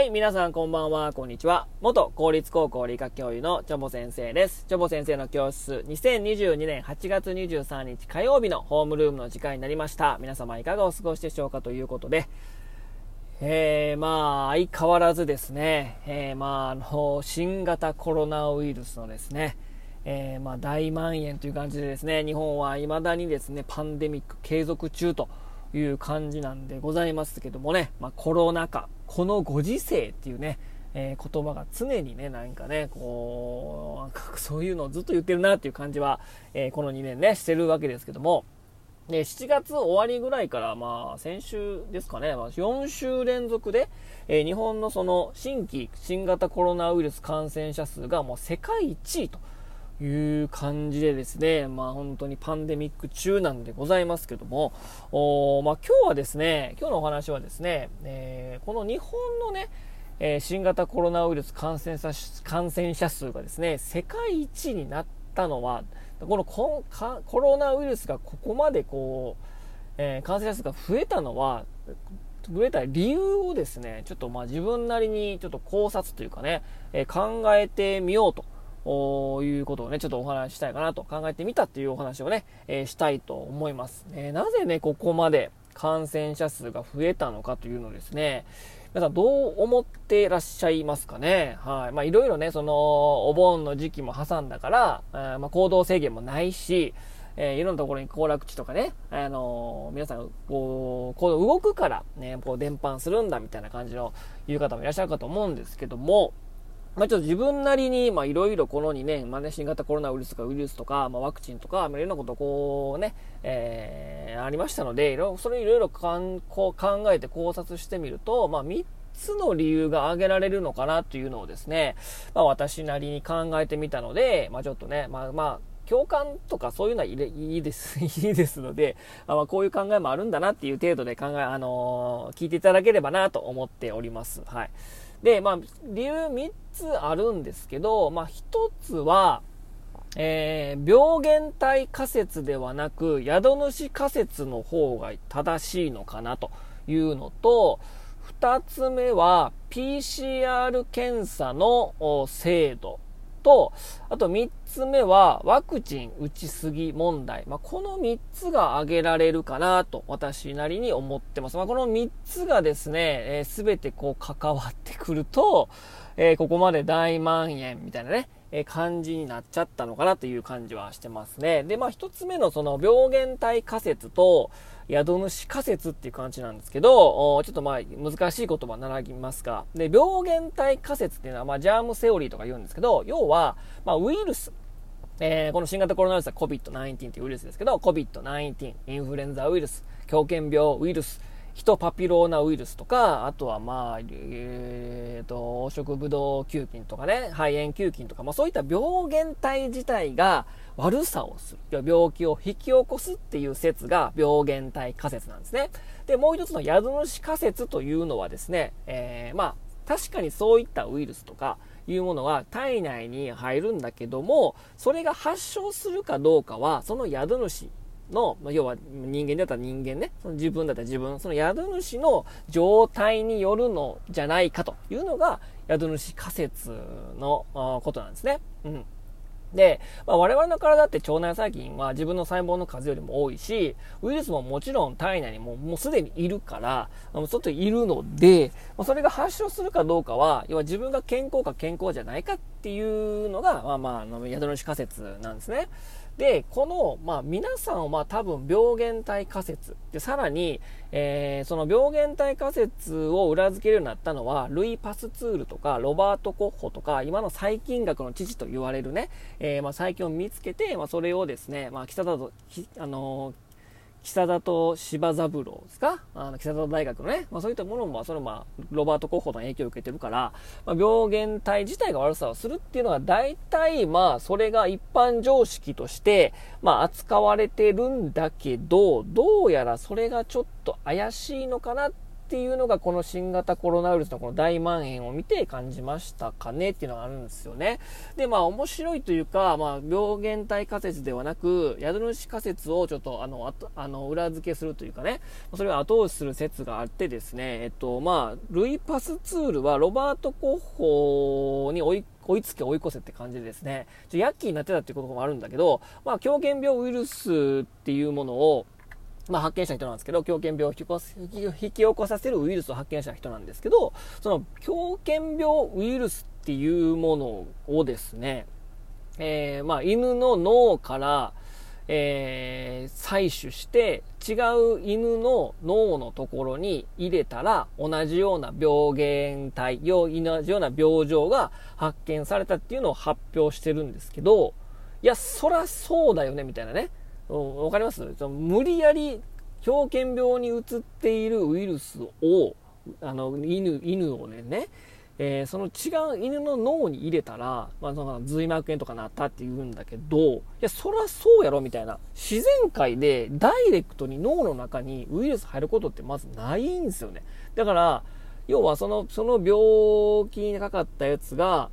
はい、皆さんこんばんは、こんにちは。元公立高校理科教諭のチョボ先生です。チョボ先生の教室、2022年8月23日火曜日のホームルームの時間になりました。皆様いかがお過ごしでしょうかということで、えー、まあ、相変わらずですね、えー、まあ、あの、新型コロナウイルスのですね、えー、まあ、大蔓延という感じでですね、日本は未だにですね、パンデミック継続中という感じなんでございますけどもね、まあ、コロナ禍、このご時世っていうね、えー、言葉が常にね、なんかね、こう、そういうのをずっと言ってるなっていう感じは、えー、この2年ね、してるわけですけども、で、7月終わりぐらいから、まあ、先週ですかね、まあ、4週連続で、えー、日本のその新規新型コロナウイルス感染者数がもう世界一位という感じでですね、まあ本当にパンデミック中なんでございますけども、おまあ今日はですね、今日のお話はですね、えー、この日本のね、えー、新型コロナウイルス感染者感染者数がですね、世界一になったのは、このコロナウイルスがここまでこう、えー、感染者数が増えたのは、増えた理由をですね、ちょっとまあ自分なりにちょっと考察というかね、え考えてみようと。いうことをね、ちょっとお話ししたいかなと考えてみたっていうお話をね、えー、したいと思います。え、なぜね、ここまで感染者数が増えたのかというのですね、皆さんどう思ってらっしゃいますかね？はい。まあいろいろね、その、お盆の時期も挟んだから、あまあ行動制限もないし、えー、いろんなところに行楽地とかね、あのー、皆さん、こう、こう動くから、ね、こう伝播するんだみたいな感じの言う方もいらっしゃるかと思うんですけども、まあ、ちょっと自分なりに、まあ、いろいろこの2年、まあね、新型コロナウイルスとかウイルスとか、まあ、ワクチンとか、まあ、いろんなことこうね、えー、ありましたので、いろそれいろいろかんこう考えて考察してみると、まあ、3つの理由が挙げられるのかなというのをですね、まあ、私なりに考えてみたので、まあ、ちょっとね、まあ、まあ、共感とかそういうのはいいいです、いいですので、あまあ、こういう考えもあるんだなっていう程度で考え、あのー、聞いていただければなと思っております。はい。で、まあ、理由3つあるんですけど、まあ、1つは、えー、病原体仮説ではなく、宿主仮説の方が正しいのかなというのと、2つ目は PCR 検査の精度。と、あと3つ目はワクチン打ちすぎ問題。まあ、この3つが挙げられるかなと私なりに思ってます。まあ、この3つがですね、す、えー、べ、てこう関わってくると、えー、ここまで大蔓延みたいなね、え、感じになっちゃったのかなという感じはしてますね。で、まあ一つ目のその病原体仮説と宿主仮説っていう感じなんですけど、ちょっとまあ難しい言葉並びますが、で、病原体仮説っていうのはまあジャームセオリーとか言うんですけど、要は、まあウイルス、えー、この新型コロナウイルスは COVID-19 っていうウイルスですけど、COVID-19、インフルエンザウイルス、狂犬病ウイルス、ヒトパピローナウイルスとか、あとはまあ、えー、と、黄色ブドウ球菌とかね、肺炎球菌とか、まあそういった病原体自体が悪さをする。病気を引き起こすっていう説が病原体仮説なんですね。で、もう一つの宿主仮説というのはですね、えー、まあ、確かにそういったウイルスとか、いうものは体内に入るんだけども、それが発症するかどうかは、その宿主のま、要は人間だったら人間ね、その自分だったら自分、その宿主の状態によるのじゃないかというのが、宿主仮説のことなんですね。うん。で、まあ、我々の体って腸内細菌は自分の細胞の数よりも多いし、ウイルスももちろん体内にももうすでにいるから、外にいるので、ま、それが発症するかどうかは、要は自分が健康か健康じゃないかっていうのが、まあまあ、宿主仮説なんですね。で、この、まあ、皆さんは多分病原体仮説。で、さらに、えー、その病原体仮説を裏付けるようになったのは、ルイ・パスツールとか、ロバート・コッホとか、今の細菌学の父と言われるね、えー、まあ、細菌を見つけて、まあ、それをですね、まあ、北里、あのー北里柴三郎ですか？あの、北里大学のね、まあそういったものも、そのまあ、ロバート・候補の影響を受けてるから、まあ、病原体自体が悪さをするっていうのは、大体、まあ、それが一般常識として、まあ、扱われてるんだけど、どうやらそれがちょっと怪しいのかなっっていうのがこの新型コロナウイルスのこの大蔓延を見て感じましたかねっていうのがあるんですよね。で、まあ面白いというか、まあ病原体仮説ではなく、宿主仮説をちょっとあの、ああの裏付けするというかね、それを後押しする説があってですね、えっと、まあ、ルイ・パスツールはロバート・コッホに追い追いつけ追い越せって感じでですね、ちょヤッキーになってたっていうこともあるんだけど、まあ、狂犬病ウイルスっていうものを、まあ、発見した人なんですけど、狂犬病を引き引き起こさせるウイルスを発見した人なんですけど、その狂犬病ウイルスっていうものをですね、えー、まあ、犬の脳から、えー、採取して違う犬の脳のところに入れたら同じような病原体、同じような病状が発見されたっていうのを発表してるんですけど、いや、そらそうだよね、みたいなね。わかります？無理やり狂犬病に移っているウイルスを、あの、犬、犬をね、ね、えー、その違う犬の脳に入れたら、まあ、その髄膜炎とかなったって言うんだけど、いや、そらそうやろみたいな。自然界でダイレクトに脳の中にウイルス入ることってまずないんですよね。だから、要はその、その病気にかかったやつが、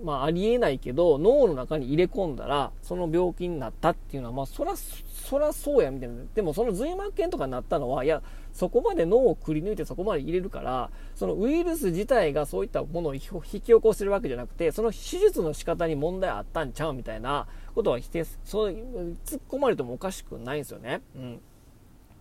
まあ、ありえないけど、脳の中に入れ込んだら、その病気になったっていうのは、まあ、そら、そらそうや、みたいな。でも、その髄膜炎とかになったのは、いや、そこまで脳をくり抜いてそこまで入れるから、そのウイルス自体がそういったものを引き起こしてるわけじゃなくて、その手術の仕方に問題あったんちゃうみたいなことは否定、そう、突っ込まれてもおかしくないんですよね。うん。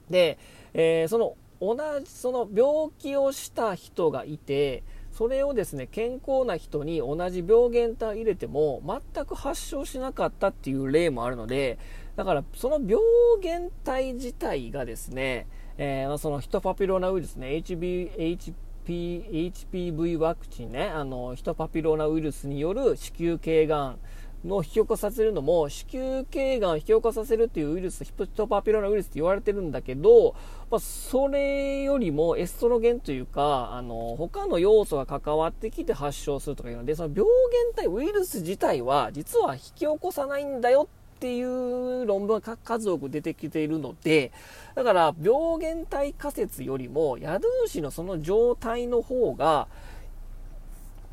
で、えー、その、同じ、その病気をした人がいて、それをですね、健康な人に同じ病原体を入れても全く発症しなかったっていう例もあるので、だからその病原体自体がですね、えー、そのヒトパピローナウイルスね、HB、HP、HPV ワクチンね、あの、ヒトパピローナウイルスによる子宮頸がんの引き起こさせるのも、子宮頸がんを引き起こさせるっていうウイルス、ヒプトパピローナウイルスって言われてるんだけど、まあ、それよりもエストロゲンというか、あの、他の要素が関わってきて発症するとかいうので、その病原体、ウイルス自体は実は引き起こさないんだよっていう論文が数多く出てきているので、だから病原体仮説よりも宿主のその状態の方が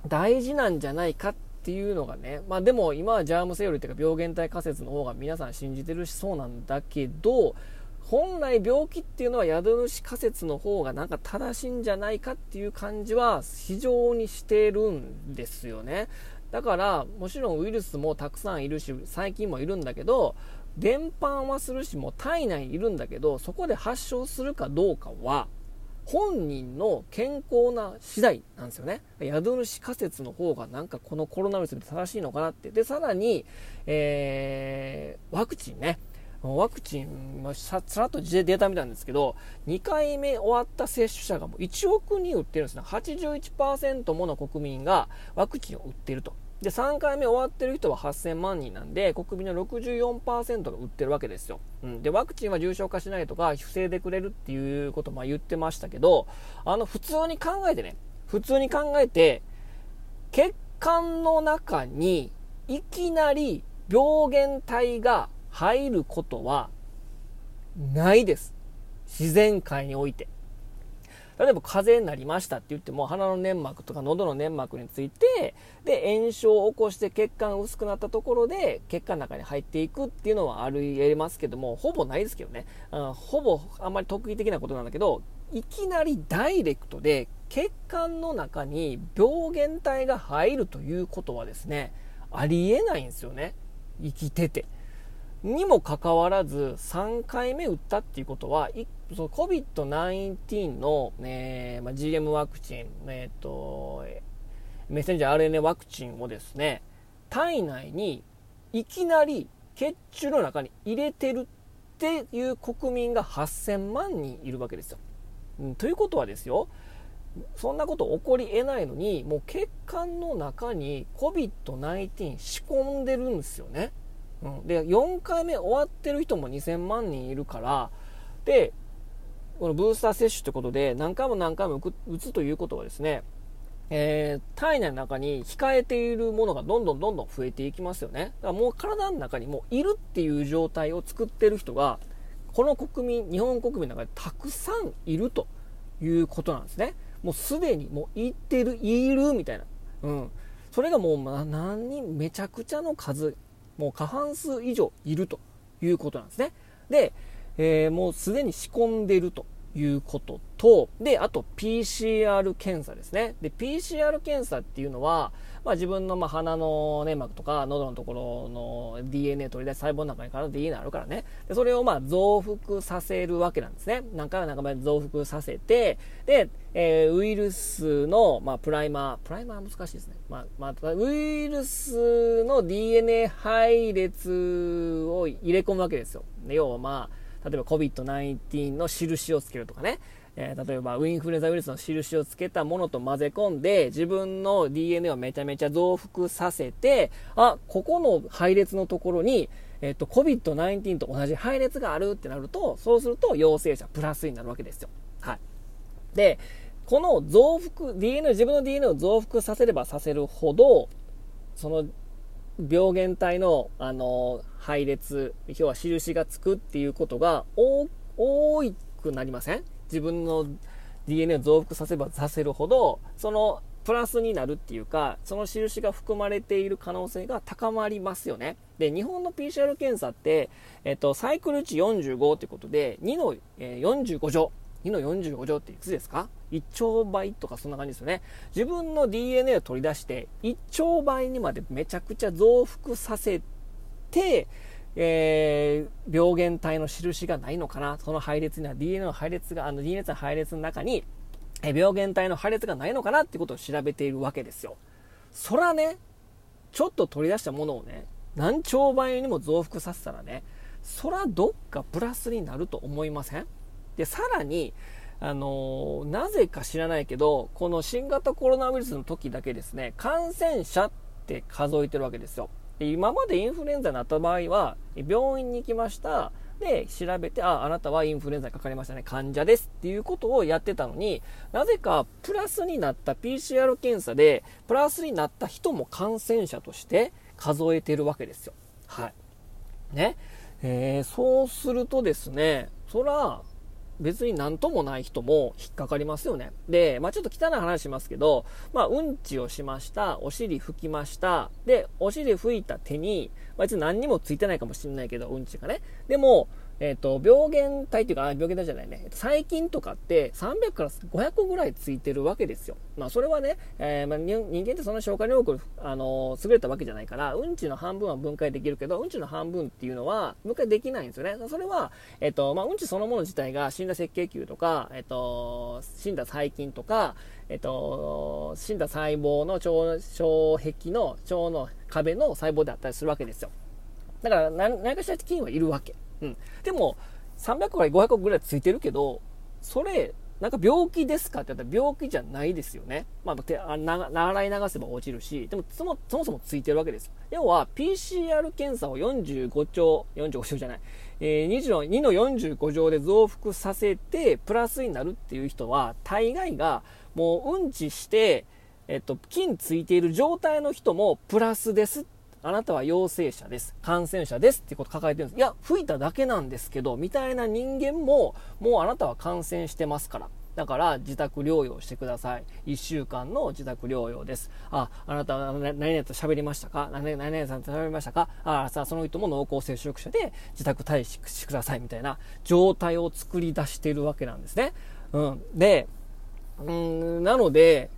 大事なんじゃないかってっていうのがね、まあでも今はジャームセオリーっていうか病原体仮説の方が皆さん信じてるしそうなんだけど、本来病気っていうのは宿主仮説の方がなんか正しいんじゃないかっていう感じは非常にしてるんですよね。だから、もちろんウイルスもたくさんいるし、細菌もいるんだけど、伝播はするし、もう体内にいるんだけど、そこで発症するかどうかは、本人の健康な次第なんですよね。宿主仮説の方がなんかこのコロナウイルスで正しいのかなって。で、さらに、えー、ワクチンね。ワクチン、まあ、ささらっとデータ見たんですけど、2回目終わった接種者がもう1億人打ってるんですね。81%もの国民がワクチンを打ってると。で、3回目終わってる人は8000万人なんで、国民の64%が打ってるわけですよ。うん。で、ワクチンは重症化しないとか、防いでくれるっていうことも言ってましたけど、あの、普通に考えてね、普通に考えて、血管の中にいきなり病原体が入ることはないです。自然界において。例えば風邪になりましたって言っても鼻の粘膜とか喉の粘膜についてで炎症を起こして血管薄くなったところで血管の中に入っていくっていうのはありえますけどもほぼないですけどね、うん、ほぼあんまり特異的なことなんだけどいきなりダイレクトで血管の中に病原体が入るということはですねありえないんですよね生きてて。にもかかわらず3回目打ったっていうことは、その COVID-19 の、ねま、GM ワクチン、えっ、ー、と、メッセンジャー RNA ワクチンをですね、体内にいきなり血中の中に入れてるっていう国民が8000万人いるわけですよ。うん、ということはですよ、そんなこと起こり得ないのに、もう血管の中に COVID-19 仕込んでるんですよね。うん、で、4回目終わってる人も2000万人いるから、で、このブースター接種ということで、何回も何回も打つということはですね、えー、体内の中に控えているものがどんどんどんどん増えていきますよね。だからもう体の中にもういるっていう状態を作ってる人が、この国民、日本国民の中でたくさんいるということなんですね。もうすでにもう行ってる、いるみたいな。うん。それがもう、何人、めちゃくちゃの数、もう過半数以上いるということなんですね。で、えー、もうすでに仕込んでるということと、で、あと PCR 検査ですね。で、PCR 検査っていうのは、まあ、自分のま鼻の粘膜とか喉のところの DNA 取り出し細胞の中に体 DNA あるからね。で、それをま増幅させるわけなんですね。何回も何回も増幅させて、で、えー、ウイルスの、まあ、プライマー、プライマー難しいですね。まあ、まあ、ウイルスの DNA 配列を入れ込むわけですよ。要はまあ、例えば COVID-19 の印をつけるとかね。えー、例えばウインフルエンザウイルスの印をつけたものと混ぜ込んで、自分の DNA をめちゃめちゃ増幅させて、あ、ここの配列のところに、えっ、ー、と、COVID-19 と同じ配列があるってなると、そうすると陽性者プラスになるわけですよ。はい。で、この増幅、DNA、自分の DNA を増幅させればさせるほど、その病原体の、あの、配列、今日は印がつくっていうことが多くなりません？自分の DNA を増幅させばさせるほど、そのプラスになるっていうか、その印が含まれている可能性が高まりますよね。で、日本の PCR 検査って、えっと、サイクル値45ということで、2の、えー、45乗。2の45乗っていくつですか ?1 兆倍とかそんな感じですよね。自分の DNA を取り出して、1兆倍にまでめちゃくちゃ増幅させて、えー、病原体の印がないのかなその配列には DNA の配列が、あの DNA の配列の中に、え病原体の配列がないのかなってことを調べているわけですよ。そらね、ちょっと取り出したものをね、何兆倍にも増幅させたらね、そらどっかプラスになると思いません？で、さらに、あのー、なぜか知らないけど、この新型コロナウイルスの時だけですね、感染者って数えてるわけですよ。で今までインフルエンザになった場合は、病院に行きました。で、調べて、あ、あなたはインフルエンザにかかりましたね。患者ですっていうことをやってたのに、なぜかプラスになった PCR 検査で、プラスになった人も感染者として数えてるわけですよ。はい。ね。えー、そうするとですね、そら、別に何ともない人も引っかかりますよね。で、まあちょっと汚い話しますけど、まあうんちをしました、お尻拭きました、で、お尻拭いた手に、まあ別に何にもついてないかもしれないけど、うんちがね。でも、えっ、ー、と、病原体っていうか、病原体じゃないね、細菌とかって300から500個ぐらいついてるわけですよ。まあ、それはね、えー、まあ、人間ってそんな消化能力、あのー、優れたわけじゃないから、うんちの半分は分解できるけど、うんちの半分っていうのは分解できないんですよね。それは、えっ、と、まあ、うんちそのもの自体が死んだ赤血球とか、えっ、と、死んだ細菌とか、えっと、死んだ細胞の腸、腸壁の腸の壁の細胞であったりするわけですよ。だから、何かしら菌はいるわけ。うん。でも、300から500個ぐらいついてるけど、それ、なんか病気ですか？って言ったら病気じゃないですよね。まあ、洗い流せば落ちるし、でもそもそもそもついてるわけです。要は PCR 検査を45兆、45兆じゃない、えー、2, の2の45乗で増幅させてプラスになるっていう人は大概がもううんちして、えっと、菌ついている状態の人もプラスですってあなたは陽性者です。感染者ですっていうこと抱えてるんです。いや、吹いただけなんですけど、みたいな人間も、もうあなたは感染してますから。だから自宅療養してください。1週間の自宅療養です。あ、あなたは何々と喋りましたか？何々さんと喋りましたか？あ、さあその人も濃厚接触者で自宅待機してくださいみたいな状態を作り出しているわけなんですね。うん。で、うん、なので、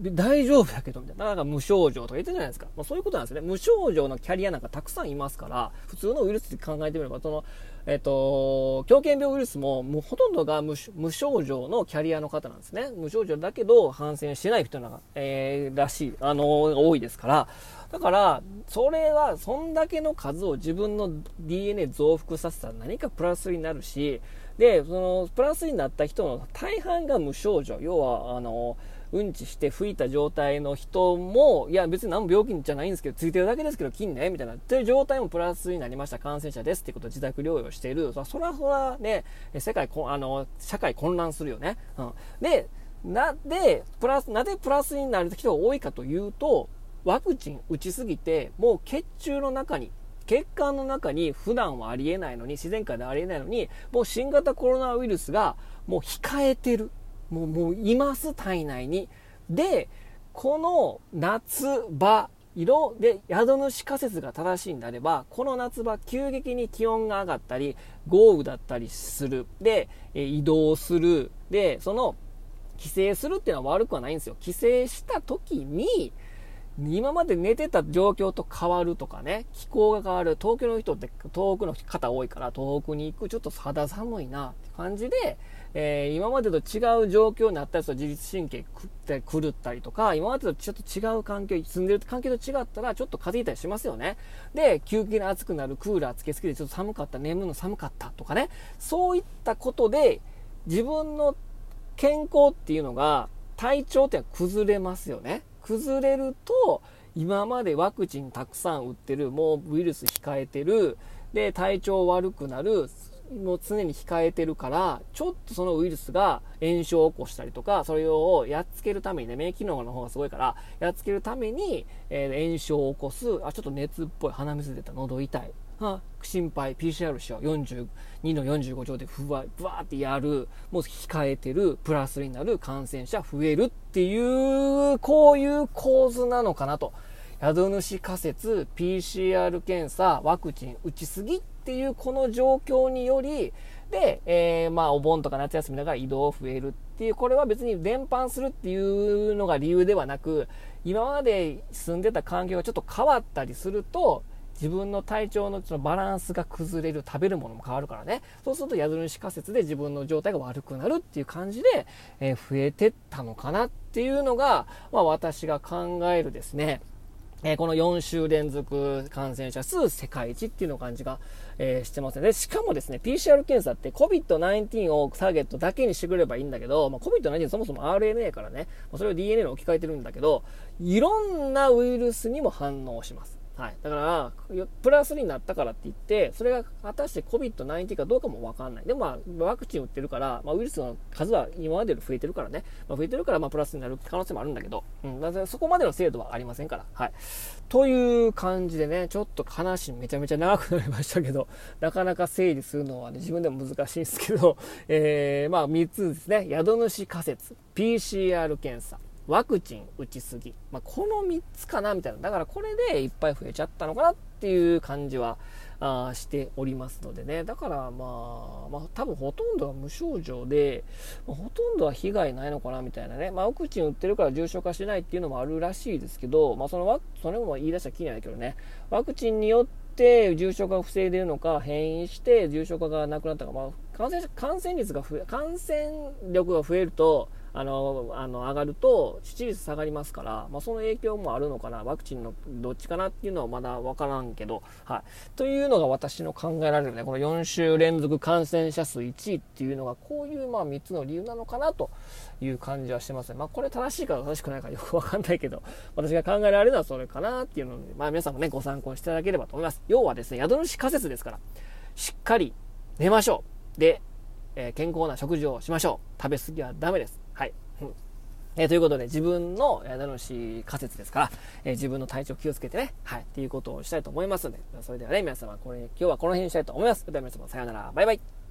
大丈夫だけど、みたいな。なんか無症状とか言ってるじゃないですか。まあ、そういうことなんですね。無症状のキャリアなんかたくさんいますから、普通のウイルスって考えてみれば、その、えっ、と、狂犬病ウイルスも、もうほとんどが無症状のキャリアの方なんですね。無症状だけど、感染してない人が、えー、らしい、あの、多いですから、だから、それは、そんだけの数を自分の DNA 増幅させたら何かプラスになるし、で、その、プラスになった人の大半が無症状。要は、あの、うんちして吹いた状態の人も、いや別に何も病気じゃないんですけど、ついてるだけですけど、菌ね、みたいな、っていう状態もプラスになりました、感染者ですってことを自宅療養している。そらそらね、世界、あの、社会混乱するよね。うん。で、な、で、プラス、なぜプラスになる人が多いかというと、ワクチン打ちすぎて、もう血中の中に、血管の中に普段はありえないのに、自然界でありえないのに、もう新型コロナウイルスがもう控えてる。もう、もういます体内に。で、この夏場、色で宿主仮説が正しいんであれば、この夏場急激に気温が上がったり、豪雨だったりする。で、移動する。で、その、帰省するっていうのは悪くはないんですよ。帰省した時に、今まで寝てた状況と変わるとかね、気候が変わる。東京の人って遠くの方多いから、東北に行く、ちょっと肌寒いなって感じで、えー、今までと違う状況になったりすると自律神経くって狂ったりとか、今までとちょっと違う環境、住んでる環境と違ったらちょっと風邪ひいたりしますよね。で、急激に暑くなる、クーラーつけすぎてちょっと寒かった、眠るの寒かったとかね。そういったことで自分の健康っていうのが体調って崩れますよね。崩れると、今までワクチンたくさん打ってる、もうウイルス控えてる、で、体調悪くなる、もう常に控えてるから、ちょっとそのウイルスが炎症を起こしたりとか、それをやっつけるためにね、免疫機能の方がすごいから、やっつけるために、えー、炎症を起こす、あ、ちょっと熱っぽい、鼻水出た、喉痛い。は心配、PCR しよう。42の45乗でふわ、ぶわってやる。もう控えてる、プラスになる感染者増えるっていう、こういう構図なのかなと。宿主仮説、PCR 検査、ワクチン打ちすぎっていうこの状況により、で、えー、まあ、お盆とか夏休みだから移動増えるっていう、これは別に伝播するっていうのが理由ではなく、今まで住んでた環境がちょっと変わったりすると、自分の体調のそのバランスが崩れる、食べるものも変わるからね。そうすると宿主仮説で自分の状態が悪くなるっていう感じで、えー、増えてったのかなっていうのが、まあ私が考えるですね、えー、この4週連続感染者数世界一っていうの感じが、えー、してますね。で、しかもですね、PCR 検査って COVID-19 をターゲットだけにしてくればいいんだけど、まあ、COVID-19 そもそも RNA からね、それを DNA に置き換えてるんだけど、いろんなウイルスにも反応します。はい。だから、プラスになったからって言って、それが果たして COVID-19 かどうかもわかんない。でもまあ、ワクチン打ってるから、まあ、ウイルスの数は今までより増えてるからね。まあ、増えてるから、まあ、プラスになる可能性もあるんだけど、うん。だそこまでの精度はありませんから。はい。という感じでね、ちょっと話めちゃめちゃ長くなりましたけど、なかなか整理するのはね、自分でも難しいんですけど、えー、まあ、3つですね。宿主仮説、PCR 検査、ワクチン打ちすぎ。まあ、この3つかなみたいな。だからこれでいっぱい増えちゃったのかなっていう感じはあしておりますのでね。だからまあ、まあ多分ほとんどは無症状で、まあ、ほとんどは被害ないのかなみたいなね。まあワクチン打ってるから重症化しないっていうのもあるらしいですけど、まあそのワそれも言い出したら気にないけどね。ワクチンによって重症化を防いでるのか、変異して重症化がなくなったか、まあ感染感染率が増え、感染力が増えると、あの、あの、上がると、致死率下がりますから、まあ、その影響もあるのかな、ワクチンのどっちかなっていうのはまだわからんけど、はい。というのが私の考えられるね、この4週連続感染者数1位っていうのが、こういうまあ3つの理由なのかなという感じはしてますね。まあ、これ正しいか正しくないかよく わかんないけど、私が考えられるのはそれかなっていうので、まあ、皆さんもね、ご参考にしていただければと思います。要はですね、宿主仮説ですから、しっかり寝ましょう。で、えー、健康な食事をしましょう。食べ過ぎはダメです。えー、ということで、自分の宿主仮説ですから、えー、自分の体調気をつけてね、はい、っていうことをしたいと思いますので、それではね、皆様、これ、今日はこの辺にしたいと思います。では皆様、さようなら、バイバイ。